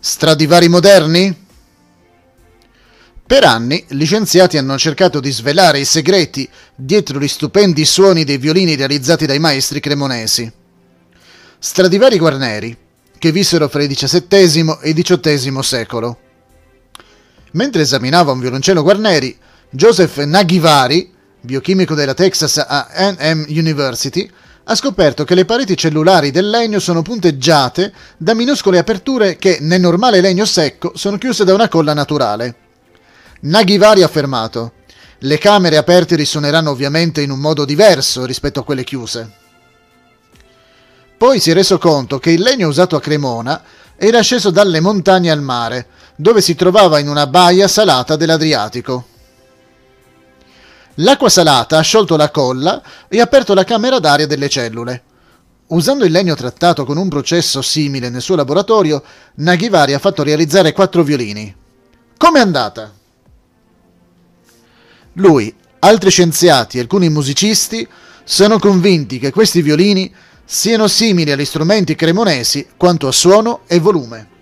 Stradivari moderni? Per anni gli scienziati hanno cercato di svelare i segreti dietro gli stupendi suoni dei violini realizzati dai maestri cremonesi. Stradivari Guarneri, che vissero fra il XVII e il XVIII secolo. Mentre esaminava un violoncello Guarneri, Joseph Naghivari, biochimico della Texas A&M University, ha scoperto che le pareti cellulari del legno sono punteggiate da minuscole aperture che nel normale legno secco sono chiuse da una colla naturale. Naghivari ha affermato le camere aperte risuoneranno ovviamente in un modo diverso rispetto a quelle chiuse. Poi si è reso conto che il legno usato a Cremona era sceso dalle montagne al mare, dove si trovava in una baia salata dell'Adriatico. L'acqua salata ha sciolto la colla e aperto la camera d'aria delle cellule. Usando il legno trattato con un processo simile nel suo laboratorio, Naghivari ha fatto realizzare quattro violini. Com'è andata? Lui, altri scienziati e alcuni musicisti sono convinti che questi violini siano simili agli strumenti cremonesi quanto a suono e volume.